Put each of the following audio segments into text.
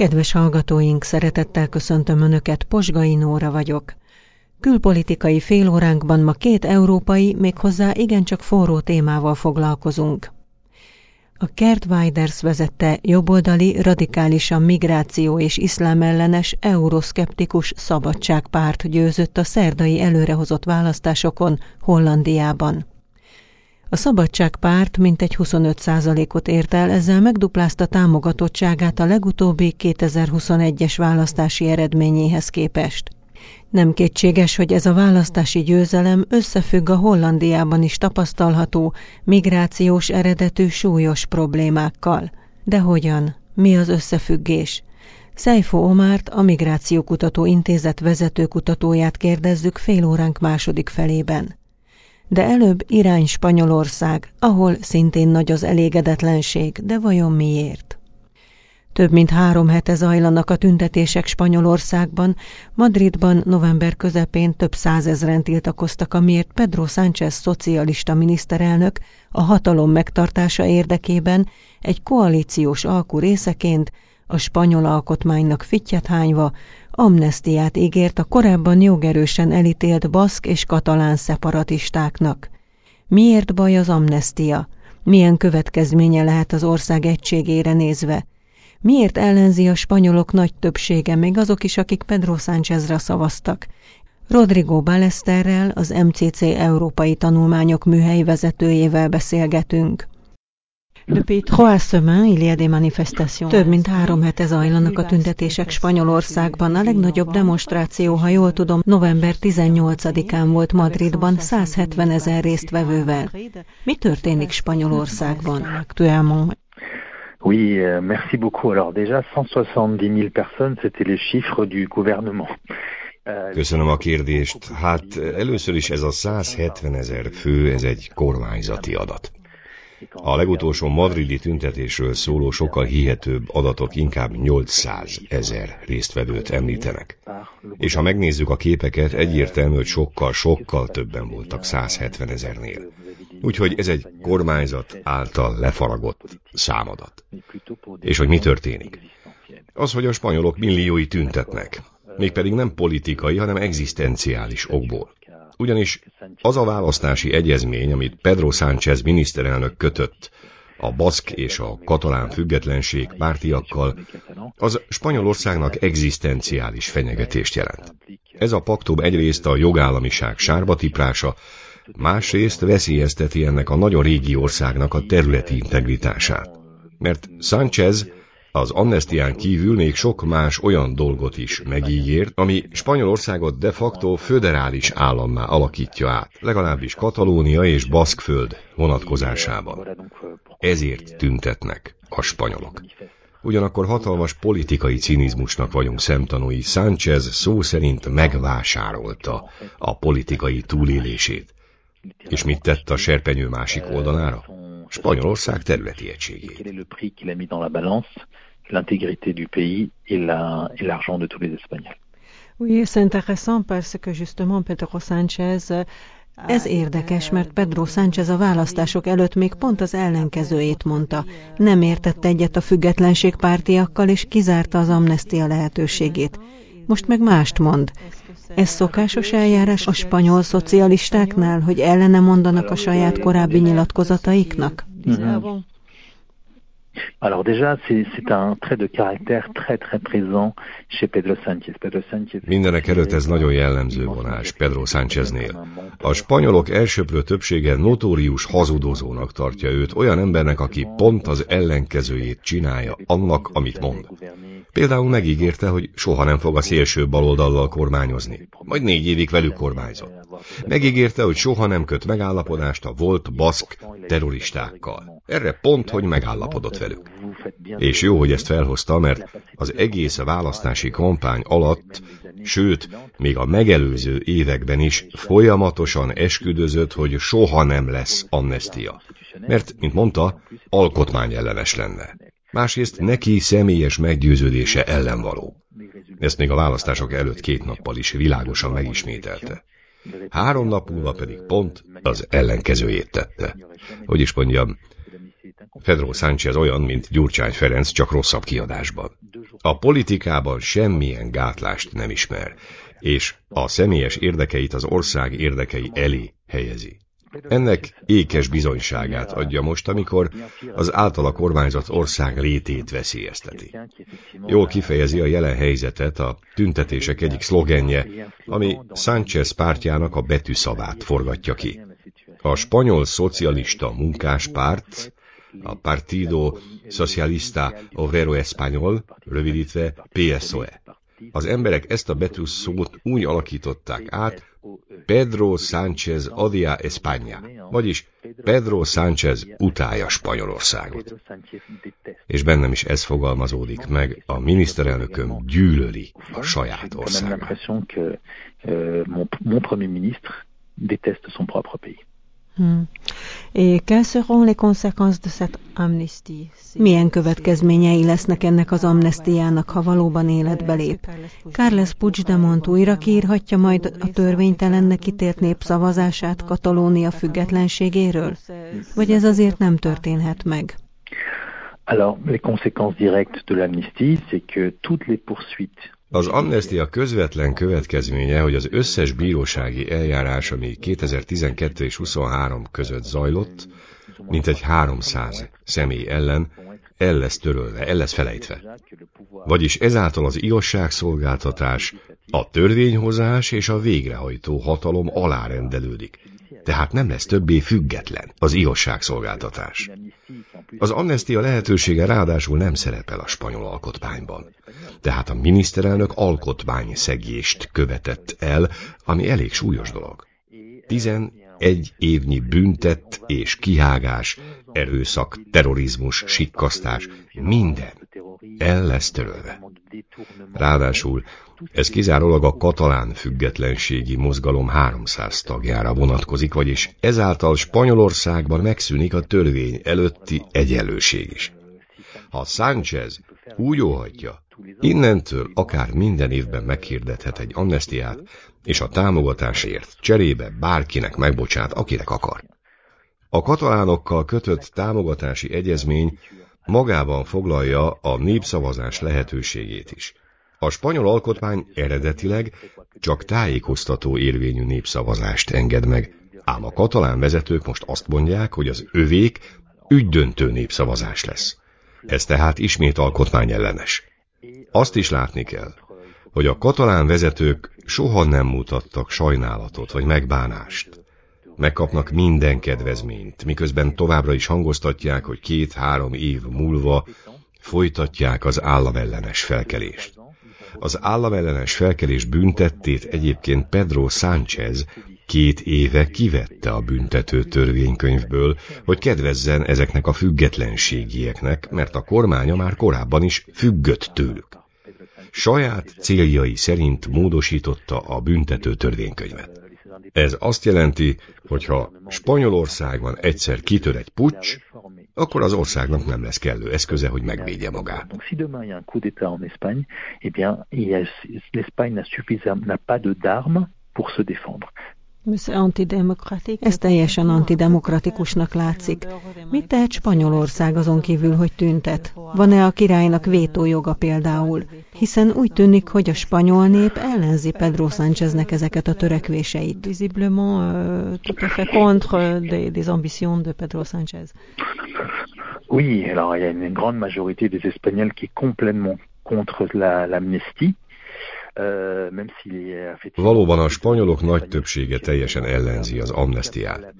Kedves hallgatóink, szeretettel köszöntöm Önöket, Posgai Nóra vagyok. Külpolitikai félóránkban ma két európai, méghozzá igencsak forró témával foglalkozunk. A Kert Weiders vezette jobboldali, radikálisan migráció és iszlám ellenes euroszkeptikus szabadságpárt győzött a szerdai előrehozott választásokon Hollandiában. A Szabadságpárt mintegy 25%-ot ért el, ezzel megduplázta támogatottságát a legutóbbi 2021-es választási eredményéhez képest. Nem kétséges, hogy ez a választási győzelem összefügg a Hollandiában is tapasztalható migrációs eredetű súlyos problémákkal. De hogyan? Mi az összefüggés? Szejfo Omárt, a Migrációkutató Intézet vezető kutatóját kérdezzük fél óránk második felében de előbb irány Spanyolország, ahol szintén nagy az elégedetlenség, de vajon miért? Több mint három hete zajlanak a tüntetések Spanyolországban, Madridban november közepén több százezren tiltakoztak, amiért Pedro Sánchez szocialista miniszterelnök a hatalom megtartása érdekében egy koalíciós alkú részeként a spanyol alkotmánynak fittyet hányva amnestiát ígért a korábban jogerősen elítélt baszk és katalán szeparatistáknak. Miért baj az amnestia? Milyen következménye lehet az ország egységére nézve? Miért ellenzi a spanyolok nagy többsége, még azok is, akik Pedro Sánchezra szavaztak? Rodrigo Balesterrel, az MCC Európai Tanulmányok műhely vezetőjével beszélgetünk. Depuis trois semaines, il y a des manifestations. Több mint három hete zajlanak a tüntetések Spanyolországban. A legnagyobb demonstráció, ha jól tudom, november 18-án volt Madridban 170 ezer résztvevővel. Mi történik Spanyolországban actuellement? Oui, euh, merci beaucoup. Alors déjà, 170 000 personnes, c'était les chiffres du gouvernement. Euh, Köszönöm a kérdést. Hát először is ez a 170 ezer fő, ez egy kormányzati adat. A legutolsó madridi tüntetésről szóló sokkal hihetőbb adatok inkább 800 ezer résztvevőt említenek. És ha megnézzük a képeket, egyértelmű, hogy sokkal, sokkal többen voltak 170 ezernél. Úgyhogy ez egy kormányzat által lefaragott számadat. És hogy mi történik? Az, hogy a spanyolok milliói tüntetnek, mégpedig nem politikai, hanem egzisztenciális okból. Ugyanis az a választási egyezmény, amit Pedro Sánchez miniszterelnök kötött a baszk és a katalán függetlenség pártiakkal, az Spanyolországnak egzisztenciális fenyegetést jelent. Ez a paktum egyrészt a jogállamiság sárbatiprása, másrészt veszélyezteti ennek a nagyon régi országnak a területi integritását. Mert Sánchez az amnestián kívül még sok más olyan dolgot is megígért, ami Spanyolországot de facto föderális állammá alakítja át, legalábbis Katalónia és Baszkföld vonatkozásában. Ezért tüntetnek a spanyolok. Ugyanakkor hatalmas politikai cinizmusnak vagyunk szemtanúi. Sánchez szó szerint megvásárolta a politikai túlélését. És mit tett a serpenyő másik oldalára? Spanyolország területi egységét. L'intégrité du pays et l'argent de tous les Espagnols. Oui, c'est intéressant parce que justement Pedro Sánchez ez érdekes, mert Pedro Sánchez a választások előtt még pont az ellenkezőjét mondta. Nem értette egyet a függetlenségpártiakkal, és kizárta az amnestia lehetőségét. Most meg mást mond. Ez szokásos eljárás a spanyol szocialistáknál, hogy ellene mondanak a saját korábbi nyilatkozataiknak? Mm-hmm. Alors déjà, c'est un trait de caractère très très présent chez Pedro Sánchez. Pedro Sánchez Mindenek előtt ez nagyon jellemző vonás Pedro Sáncheznél. A spanyolok elsőprő többsége notórius hazudozónak tartja őt, olyan embernek, aki pont az ellenkezőjét csinálja annak, amit mond. Például megígérte, hogy soha nem fog a szélső baloldallal kormányozni. Majd négy évig velük kormányzott. Megígérte, hogy soha nem köt megállapodást a volt baszk terroristákkal. Erre pont, hogy megállapodott velük. És jó, hogy ezt felhozta, mert az egész választási kampány alatt, sőt, még a megelőző években is folyamatosan esküdözött, hogy soha nem lesz amnestia. Mert, mint mondta, alkotmányellenes lenne másrészt neki személyes meggyőződése ellen való. Ezt még a választások előtt két nappal is világosan megismételte. Három nap múlva pedig pont az ellenkezőjét tette. Hogy is mondjam, Pedro Sánchez olyan, mint Gyurcsány Ferenc, csak rosszabb kiadásban. A politikában semmilyen gátlást nem ismer, és a személyes érdekeit az ország érdekei elé helyezi. Ennek ékes bizonyságát adja most, amikor az általa kormányzat ország létét veszélyezteti. Jól kifejezi a jelen helyzetet a tüntetések egyik szlogenje, ami Sánchez pártjának a betűszavát forgatja ki. A spanyol szocialista munkáspárt, Partido Socialista Obrero Español, rövidítve PSOE. Az emberek ezt a betűszót úgy alakították át, Pedro Sánchez odia España, vagyis Pedro Sánchez utálja Spanyolországot. És bennem is ez fogalmazódik meg, a miniszterelnököm gyűlöli a saját országát. Milyen következményei lesznek ennek az amnestiának, ha valóban életbe lép? Carles Puigdemont újra kiírhatja majd a törvénytelennek ítélt népszavazását Katalónia függetlenségéről? Vagy ez azért nem történhet meg? Alors, les conséquences directes de l'amnistie, c'est que toutes les poursuites az amnestia közvetlen következménye, hogy az összes bírósági eljárás, ami 2012 és 23 között zajlott, mint egy 300 személy ellen, el lesz törölve, el lesz felejtve. Vagyis ezáltal az igazságszolgáltatás, a törvényhozás és a végrehajtó hatalom alárendelődik. Tehát nem lesz többé független az igazságszolgáltatás. Az amnestia lehetősége ráadásul nem szerepel a spanyol alkotmányban. Tehát a miniszterelnök alkotmányszegést követett el, ami elég súlyos dolog. Tizen egy évnyi büntet és kihágás, erőszak, terrorizmus, sikkasztás, minden el lesz törölve. Ráadásul ez kizárólag a katalán függetlenségi mozgalom 300 tagjára vonatkozik, vagyis ezáltal Spanyolországban megszűnik a törvény előtti egyenlőség is. Ha Sánchez úgy óhatja, innentől akár minden évben meghirdethet egy amnestiát, és a támogatásért cserébe bárkinek megbocsát, akinek akar. A katalánokkal kötött támogatási egyezmény magában foglalja a népszavazás lehetőségét is. A spanyol alkotmány eredetileg csak tájékoztató érvényű népszavazást enged meg, ám a katalán vezetők most azt mondják, hogy az övék ügydöntő népszavazás lesz. Ez tehát ismét alkotmányellenes. Azt is látni kell, hogy a katalán vezetők soha nem mutattak sajnálatot vagy megbánást. Megkapnak minden kedvezményt, miközben továbbra is hangoztatják, hogy két-három év múlva folytatják az államellenes felkelést. Az államellenes felkelés büntettét egyébként Pedro Sánchez két éve kivette a büntető törvénykönyvből, hogy kedvezzen ezeknek a függetlenségieknek, mert a kormánya már korábban is függött tőlük. Saját céljai szerint módosította a büntető törvénykönyvet. Ez azt jelenti, hogy ha Spanyolországban egyszer kitör egy pucs, akkor az országnak nem lesz kellő eszköze, hogy megvédje magát. Pour se défendre. Ez teljesen antidemokratikusnak látszik. Mit tehet Spanyolország azon kívül, hogy tüntet? Van-e a királynak vétójoga például? Hiszen úgy tűnik, hogy a spanyol nép ellenzi Pedro Sáncheznek ezeket a törekvéseit. Visiblement euh, tout à fait contre des, des ambitions de Pedro Sánchez. Oui, alors il y a une grande majorité des Espagnols qui est complètement contre l'amnistie. La, Valóban a spanyolok nagy többsége teljesen ellenzi az amnestiát.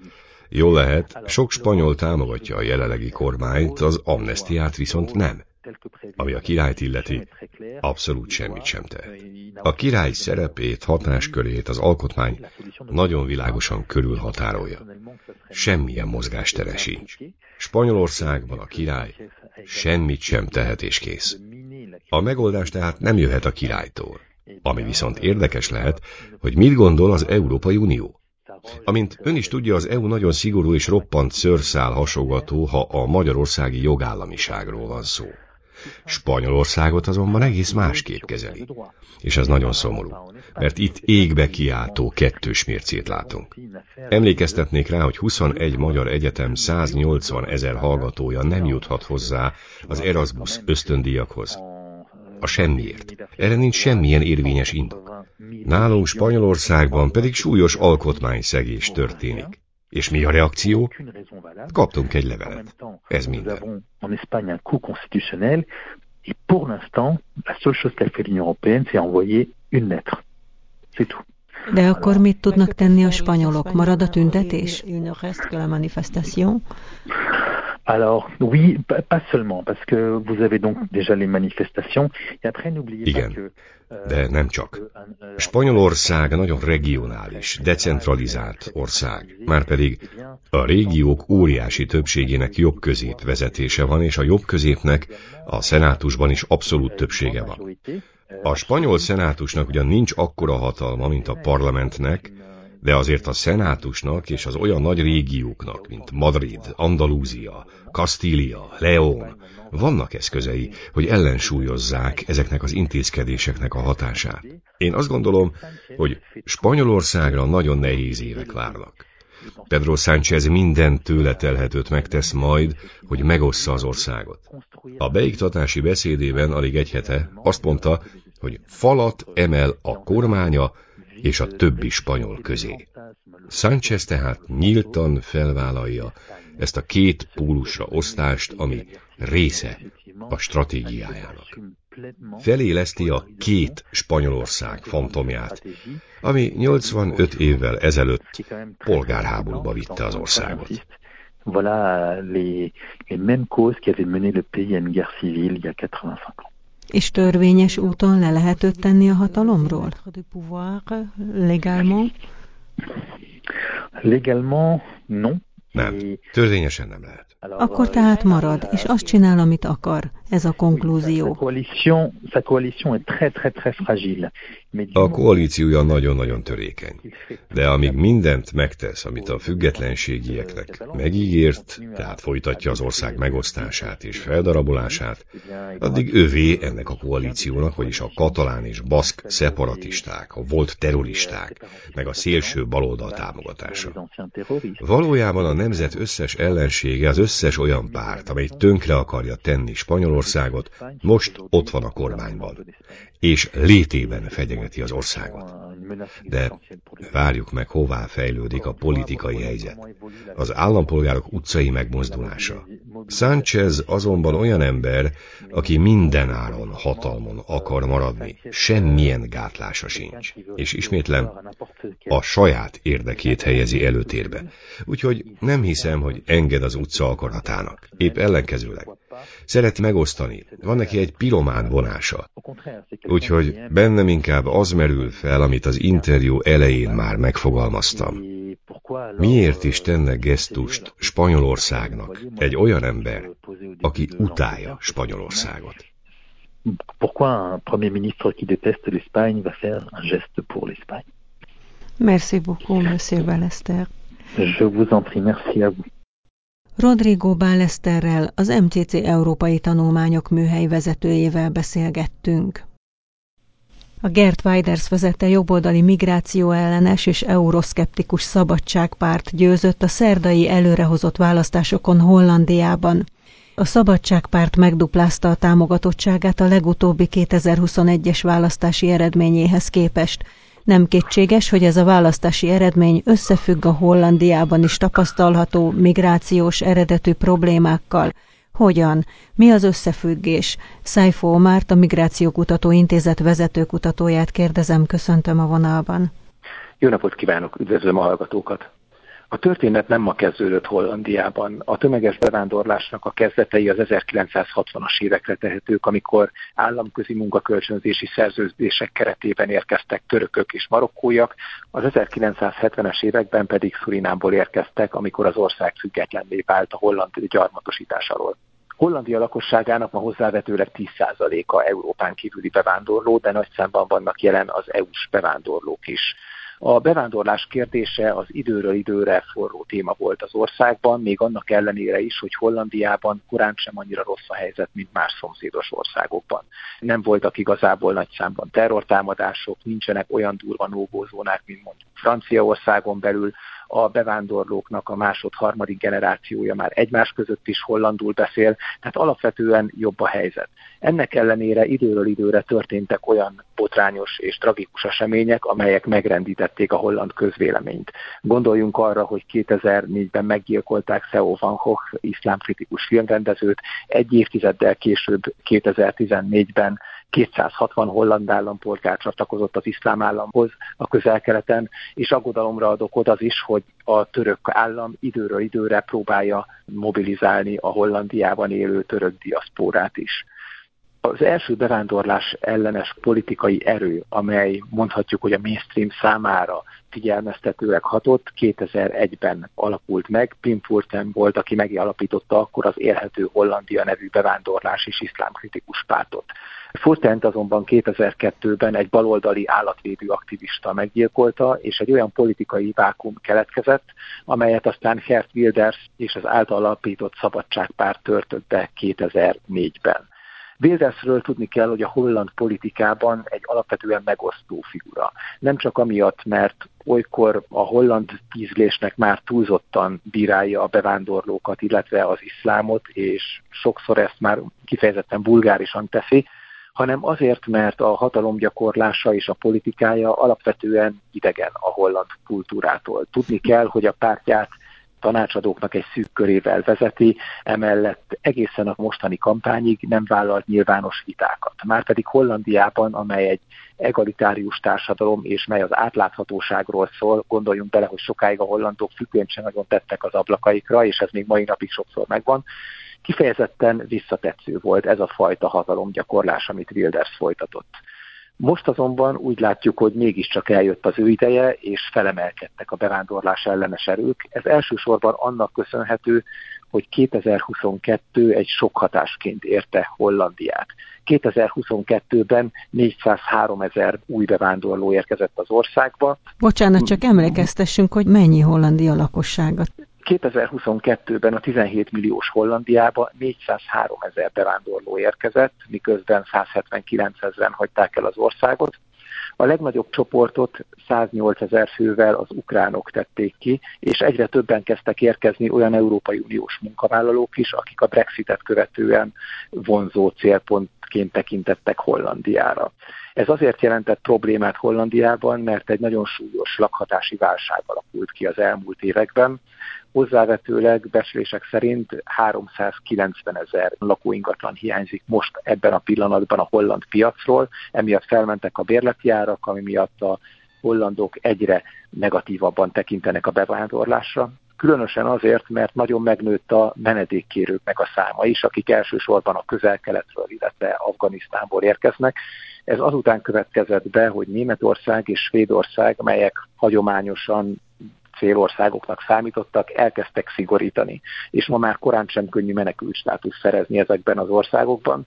Jól lehet, sok spanyol támogatja a jelenlegi kormányt, az amnestiát viszont nem. Ami a királyt illeti, abszolút semmit sem tehet. A király szerepét, hatáskörét az alkotmány nagyon világosan körülhatárolja. Semmilyen mozgástere sincs. Spanyolországban a király semmit sem tehet és kész. A megoldás tehát nem jöhet a királytól. Ami viszont érdekes lehet, hogy mit gondol az Európai Unió. Amint ön is tudja, az EU nagyon szigorú és roppant szőrszál hasogató, ha a magyarországi jogállamiságról van szó. Spanyolországot azonban egész másképp kezeli. És ez nagyon szomorú, mert itt égbe kiáltó kettős mércét látunk. Emlékeztetnék rá, hogy 21 magyar egyetem 180 ezer hallgatója nem juthat hozzá az Erasmus ösztöndíjakhoz. A semmiért. Erre nincs semmilyen érvényes indok. Nálunk Spanyolországban pedig súlyos alkotmányszegés történik. És mi a reakció? Kaptunk egy levelet. Ez minden. Et pour l'instant, la seule chose qu'a fait l'Union européenne, c'est envoyer une lettre. C'est tout. De akkor mit tudnak tenni a spanyolok? Marad a tüntetés? Alors, oui, pas seulement, parce que vous avez donc déjà les manifestations, et après n'oubliez pas que... De nem csak. Spanyolország nagyon regionális, decentralizált ország. Márpedig a régiók óriási többségének jobb-közép vezetése van, és a jobb-középnek a szenátusban is abszolút többsége van. A spanyol szenátusnak ugyan nincs akkora hatalma, mint a parlamentnek, de azért a szenátusnak és az olyan nagy régióknak, mint Madrid, Andalúzia, Kastília, León, vannak eszközei, hogy ellensúlyozzák ezeknek az intézkedéseknek a hatását. Én azt gondolom, hogy Spanyolországra nagyon nehéz évek várnak. Pedro Sánchez minden tőle telhetőt megtesz majd, hogy megossza az országot. A beiktatási beszédében alig egy hete azt mondta, hogy falat emel a kormánya és a többi spanyol közé. Sánchez tehát nyíltan felvállalja ezt a két pólusra osztást, ami része a stratégiájának. Feléleszti a két Spanyolország fantomját, ami 85 évvel ezelőtt polgárháborúba vitte az országot. Voilà les, les mêmes causes qui avaient mené le pays à une guerre civile il y a 85 ans. És törvényes úton le lehet őt tenni a hatalomról? Légalement? Non. Nem, törvényesen nem lehet. Akkor tehát marad, és azt csinál, amit akar. Ez a konklúzió. A koalíciója nagyon-nagyon törékeny. De amíg mindent megtesz, amit a függetlenségieknek megígért, tehát folytatja az ország megosztását és feldarabolását, addig ővé ennek a koalíciónak, vagyis a katalán és baszk szeparatisták, a volt terroristák, meg a szélső baloldal támogatása. Valójában a nemzet összes ellensége az összes olyan párt, amely tönkre akarja tenni Spanyolországot, most ott van a kormányban, és létében fenyegeti az országot. De várjuk meg, hová fejlődik a politikai helyzet, az állampolgárok utcai megmozdulása. Sánchez azonban olyan ember, aki minden áron hatalmon akar maradni, semmilyen gátlása sincs. És ismétlem, a saját érdekét helyezi előtérbe. Úgyhogy nem hiszem, hogy enged az utca akaratának. Épp ellenkezőleg. Szereti megosztani. Van neki egy piromán vonása. Úgyhogy bennem inkább az merül fel, amit az interjú elején már megfogalmaztam. Miért is tenne gesztust Spanyolországnak egy olyan ember, aki utálja Spanyolországot? Pourquoi un Premier ministre qui déteste l'Espagne va faire un geste pour l'Espagne Merci beaucoup, Monsieur Ballester. Je vous en prie, merci à vous. Rodrigo Balesterrel, az MCC Európai Tanulmányok műhely vezetőjével beszélgettünk. A Gert Weiders vezette jobboldali migráció ellenes és euroszkeptikus szabadságpárt győzött a szerdai előrehozott választásokon Hollandiában. A szabadságpárt megduplázta a támogatottságát a legutóbbi 2021-es választási eredményéhez képest – nem kétséges, hogy ez a választási eredmény összefügg a Hollandiában is tapasztalható migrációs eredetű problémákkal. Hogyan? Mi az összefüggés? Szájfó Márt, a Migrációkutató Intézet vezetőkutatóját kérdezem, köszöntöm a vonalban. Jó napot kívánok, üdvözlöm a hallgatókat! A történet nem ma kezdődött Hollandiában. A tömeges bevándorlásnak a kezdetei az 1960-as évekre tehetők, amikor államközi munkakölcsönzési szerződések keretében érkeztek törökök és marokkóiak, az 1970-es években pedig Szurinámból érkeztek, amikor az ország függetlenné vált a holland gyarmatosítás alól. Hollandia lakosságának ma hozzávetőleg 10%-a Európán kívüli bevándorló, de nagy számban vannak jelen az EU-s bevándorlók is. A bevándorlás kérdése az időről időre forró téma volt az országban, még annak ellenére is, hogy Hollandiában korán sem annyira rossz a helyzet, mint más szomszédos országokban. Nem voltak igazából nagy számban terrortámadások, nincsenek olyan durva nógózónák, mint mondjuk Franciaországon belül, a bevándorlóknak a másod-harmadik generációja már egymás között is hollandul beszél, tehát alapvetően jobb a helyzet. Ennek ellenére időről időre történtek olyan botrányos és tragikus események, amelyek megrendítették a holland közvéleményt. Gondoljunk arra, hogy 2004-ben meggyilkolták Theo van Gogh, iszlámkritikus filmrendezőt, egy évtizeddel később 2014-ben 260 holland állampolgár csatlakozott az iszlám államhoz a közel-keleten, és aggodalomra ad okot az is, hogy a török állam időről időre próbálja mobilizálni a Hollandiában élő török diaszpórát is. Az első bevándorlás ellenes politikai erő, amely mondhatjuk, hogy a mainstream számára figyelmeztetőleg hatott, 2001-ben alakult meg. Pim Forten volt, aki megalapította akkor az Élhető Hollandia nevű bevándorlás és iszlámkritikus pártot. Fortent azonban 2002-ben egy baloldali állatvédő aktivista meggyilkolta, és egy olyan politikai vákum keletkezett, amelyet aztán Gert Wilders és az által alapított Szabadságpárt törtött be 2004-ben. Wildersről tudni kell, hogy a holland politikában egy alapvetően megosztó figura. Nem csak amiatt, mert olykor a holland tízlésnek már túlzottan bírálja a bevándorlókat, illetve az iszlámot, és sokszor ezt már kifejezetten bulgárisan teszi, hanem azért, mert a hatalomgyakorlása és a politikája alapvetően idegen a holland kultúrától. Tudni kell, hogy a pártját tanácsadóknak egy szűk körével vezeti, emellett egészen a mostani kampányig nem vállalt nyilvános vitákat. Márpedig Hollandiában, amely egy egalitárius társadalom, és mely az átláthatóságról szól, gondoljunk bele, hogy sokáig a hollandok függönyt sem nagyon tettek az ablakaikra, és ez még mai napig sokszor megvan, kifejezetten visszatetsző volt ez a fajta hatalomgyakorlás, amit Wilders folytatott. Most azonban úgy látjuk, hogy mégiscsak eljött az ő ideje, és felemelkedtek a bevándorlás ellenes erők. Ez elsősorban annak köszönhető, hogy 2022 egy sok hatásként érte Hollandiát. 2022-ben 403 ezer új bevándorló érkezett az országba. Bocsánat, csak emlékeztessünk, hogy mennyi Hollandia lakossága. 2022-ben a 17 milliós Hollandiába 403 ezer bevándorló érkezett, miközben 179 ezeren hagyták el az országot. A legnagyobb csoportot 108 ezer fővel az ukránok tették ki, és egyre többen kezdtek érkezni olyan Európai Uniós munkavállalók is, akik a Brexitet követően vonzó célpontként tekintettek Hollandiára. Ez azért jelentett problémát Hollandiában, mert egy nagyon súlyos lakhatási válság alakult ki az elmúlt években. Hozzávetőleg becslések szerint 390 ezer lakóingatlan hiányzik most ebben a pillanatban a holland piacról, emiatt felmentek a bérleti árak, ami miatt a hollandok egyre negatívabban tekintenek a bevándorlásra. Különösen azért, mert nagyon megnőtt a menedékkérőknek a száma is, akik elsősorban a közel-keletről, illetve Afganisztánból érkeznek. Ez azután következett be, hogy Németország és Svédország, melyek hagyományosan célországoknak számítottak, elkezdtek szigorítani, és ma már korán sem könnyű menekült státusz szerezni ezekben az országokban.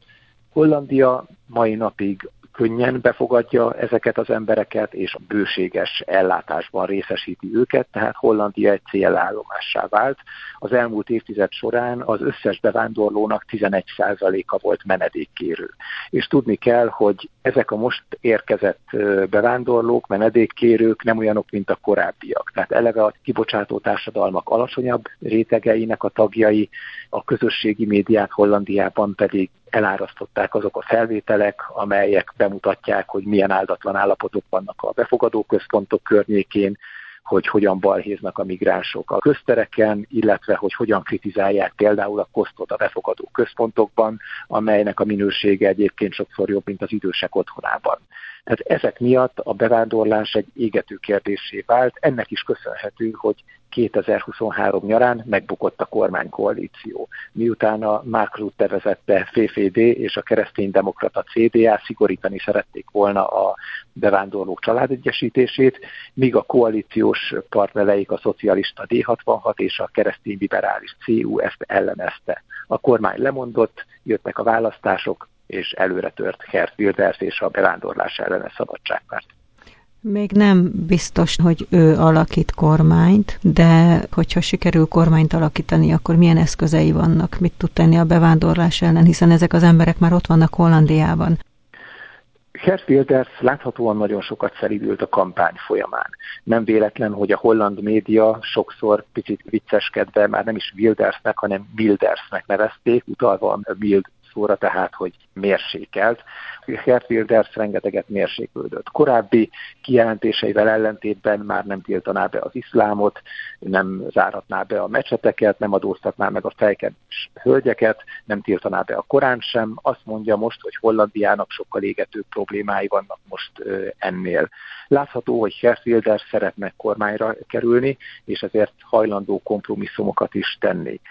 Hollandia mai napig könnyen befogadja ezeket az embereket, és bőséges ellátásban részesíti őket, tehát Hollandia egy célállomássá vált. Az elmúlt évtized során az összes bevándorlónak 11%-a volt menedékkérő. És tudni kell, hogy ezek a most érkezett bevándorlók, menedékkérők nem olyanok, mint a korábbiak. Tehát eleve a kibocsátó társadalmak alacsonyabb rétegeinek a tagjai, a közösségi médiát Hollandiában pedig elárasztották azok a felvételek, amelyek bemutatják, hogy milyen áldatlan állapotok vannak a befogadó központok környékén, hogy hogyan balhéznak a migránsok a köztereken, illetve hogy hogyan kritizálják például a kosztot a befogadó központokban, amelynek a minősége egyébként sokszor jobb, mint az idősek otthonában. Tehát ezek miatt a bevándorlás egy égető kérdésé vált. Ennek is köszönhető, hogy 2023 nyarán megbukott a kormánykoalíció. Miután a Mark Rutte vezette FFD és a kereszténydemokrata CDA szigorítani szerették volna a bevándorlók családegyesítését, míg a koalíciós partnereik a szocialista D66 és a keresztény liberális CU ezt ellenezte. A kormány lemondott, jöttek a választások, és előre tört Gert Wilders és a bevándorlás ellene szabadságpárt. Még nem biztos, hogy ő alakít kormányt, de hogyha sikerül kormányt alakítani, akkor milyen eszközei vannak, mit tud tenni a bevándorlás ellen, hiszen ezek az emberek már ott vannak Hollandiában. Gert Wilders láthatóan nagyon sokat szelidült a kampány folyamán. Nem véletlen, hogy a holland média sokszor picit vicceskedve már nem is Wildersnek, hanem Wildersnek nevezték, utalva a mild szóra, tehát hogy mérsékelt. Gert Wilders rengeteget mérséklődött. Korábbi kijelentéseivel ellentétben már nem tiltaná be az iszlámot, nem záratná be a mecseteket, nem adóztatná meg a fejkedves hölgyeket, nem tiltaná be a Korán sem. Azt mondja most, hogy Hollandiának sokkal égetőbb problémái vannak most ennél. Látható, hogy Gert Wilders szeretne kormányra kerülni, és ezért hajlandó kompromisszumokat is tenni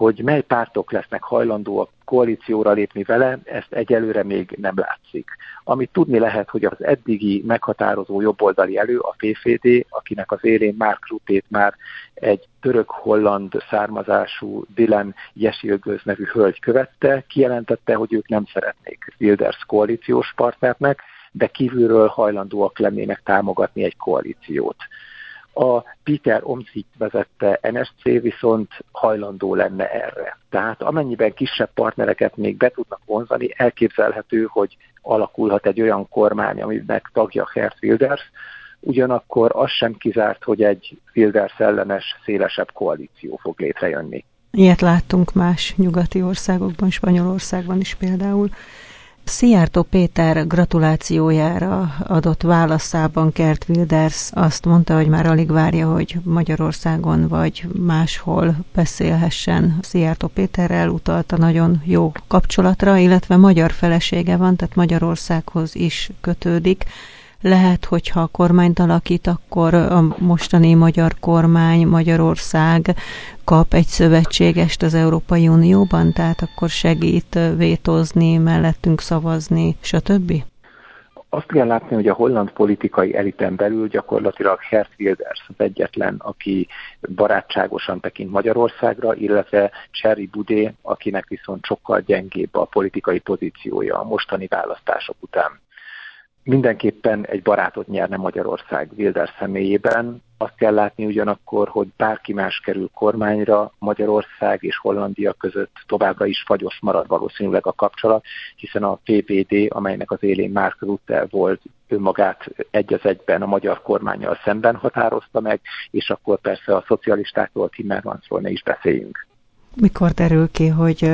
hogy mely pártok lesznek hajlandóak koalícióra lépni vele, ezt egyelőre még nem látszik. Amit tudni lehet, hogy az eddigi meghatározó jobboldali elő, a PFD, akinek az élén Mark Rutét már egy török-holland származású Dylan Jesilgöz nevű hölgy követte, kijelentette, hogy ők nem szeretnék Wilders koalíciós partnernek, de kívülről hajlandóak lennének támogatni egy koalíciót. A Peter Omszit vezette NSC viszont hajlandó lenne erre. Tehát amennyiben kisebb partnereket még be tudnak vonzani, elképzelhető, hogy alakulhat egy olyan kormány, aminek tagja Gert Wilders, ugyanakkor az sem kizárt, hogy egy Wilders ellenes, szélesebb koalíció fog létrejönni. Ilyet láttunk más nyugati országokban, Spanyolországban is például. Szijjártó Péter gratulációjára adott válaszában Kert Wilders azt mondta, hogy már alig várja, hogy Magyarországon vagy máshol beszélhessen. Szijjártó Péterrel utalta nagyon jó kapcsolatra, illetve magyar felesége van, tehát Magyarországhoz is kötődik lehet, hogyha a kormányt alakít, akkor a mostani magyar kormány, Magyarország kap egy szövetségest az Európai Unióban, tehát akkor segít vétózni, mellettünk szavazni, stb.? Azt kell látni, hogy a holland politikai eliten belül gyakorlatilag Gert Wilders az egyetlen, aki barátságosan tekint Magyarországra, illetve Cherry Budé, akinek viszont sokkal gyengébb a politikai pozíciója a mostani választások után mindenképpen egy barátot nyerne Magyarország Wilder személyében. Azt kell látni ugyanakkor, hogy bárki más kerül kormányra, Magyarország és Hollandia között továbbra is fagyos marad valószínűleg a kapcsolat, hiszen a PPD, amelynek az élén Mark Rutte volt, önmagát egy az egyben a magyar kormányjal szemben határozta meg, és akkor persze a szocialistákról, Timmermansról ne is beszéljünk. Mikor derül ki, hogy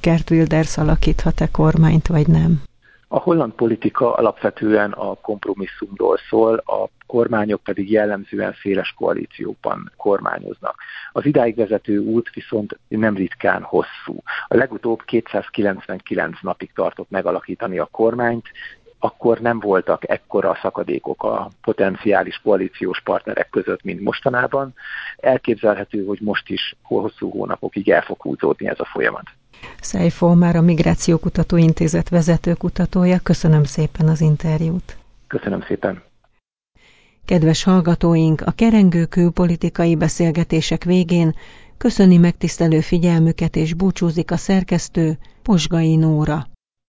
Gert Wilders alakíthat-e kormányt, vagy nem? A holland politika alapvetően a kompromisszumról szól, a kormányok pedig jellemzően széles koalíciókban kormányoznak. Az idáig vezető út viszont nem ritkán hosszú. A legutóbb 299 napig tartott megalakítani a kormányt, akkor nem voltak ekkora szakadékok a potenciális koalíciós partnerek között, mint mostanában. Elképzelhető, hogy most is hosszú hónapokig el fog húzódni ez a folyamat. Szejfó már a Migrációkutató Intézet vezető kutatója. Köszönöm szépen az interjút. Köszönöm szépen. Kedves hallgatóink, a kerengő külpolitikai beszélgetések végén köszöni megtisztelő figyelmüket és búcsúzik a szerkesztő Posgai Nóra.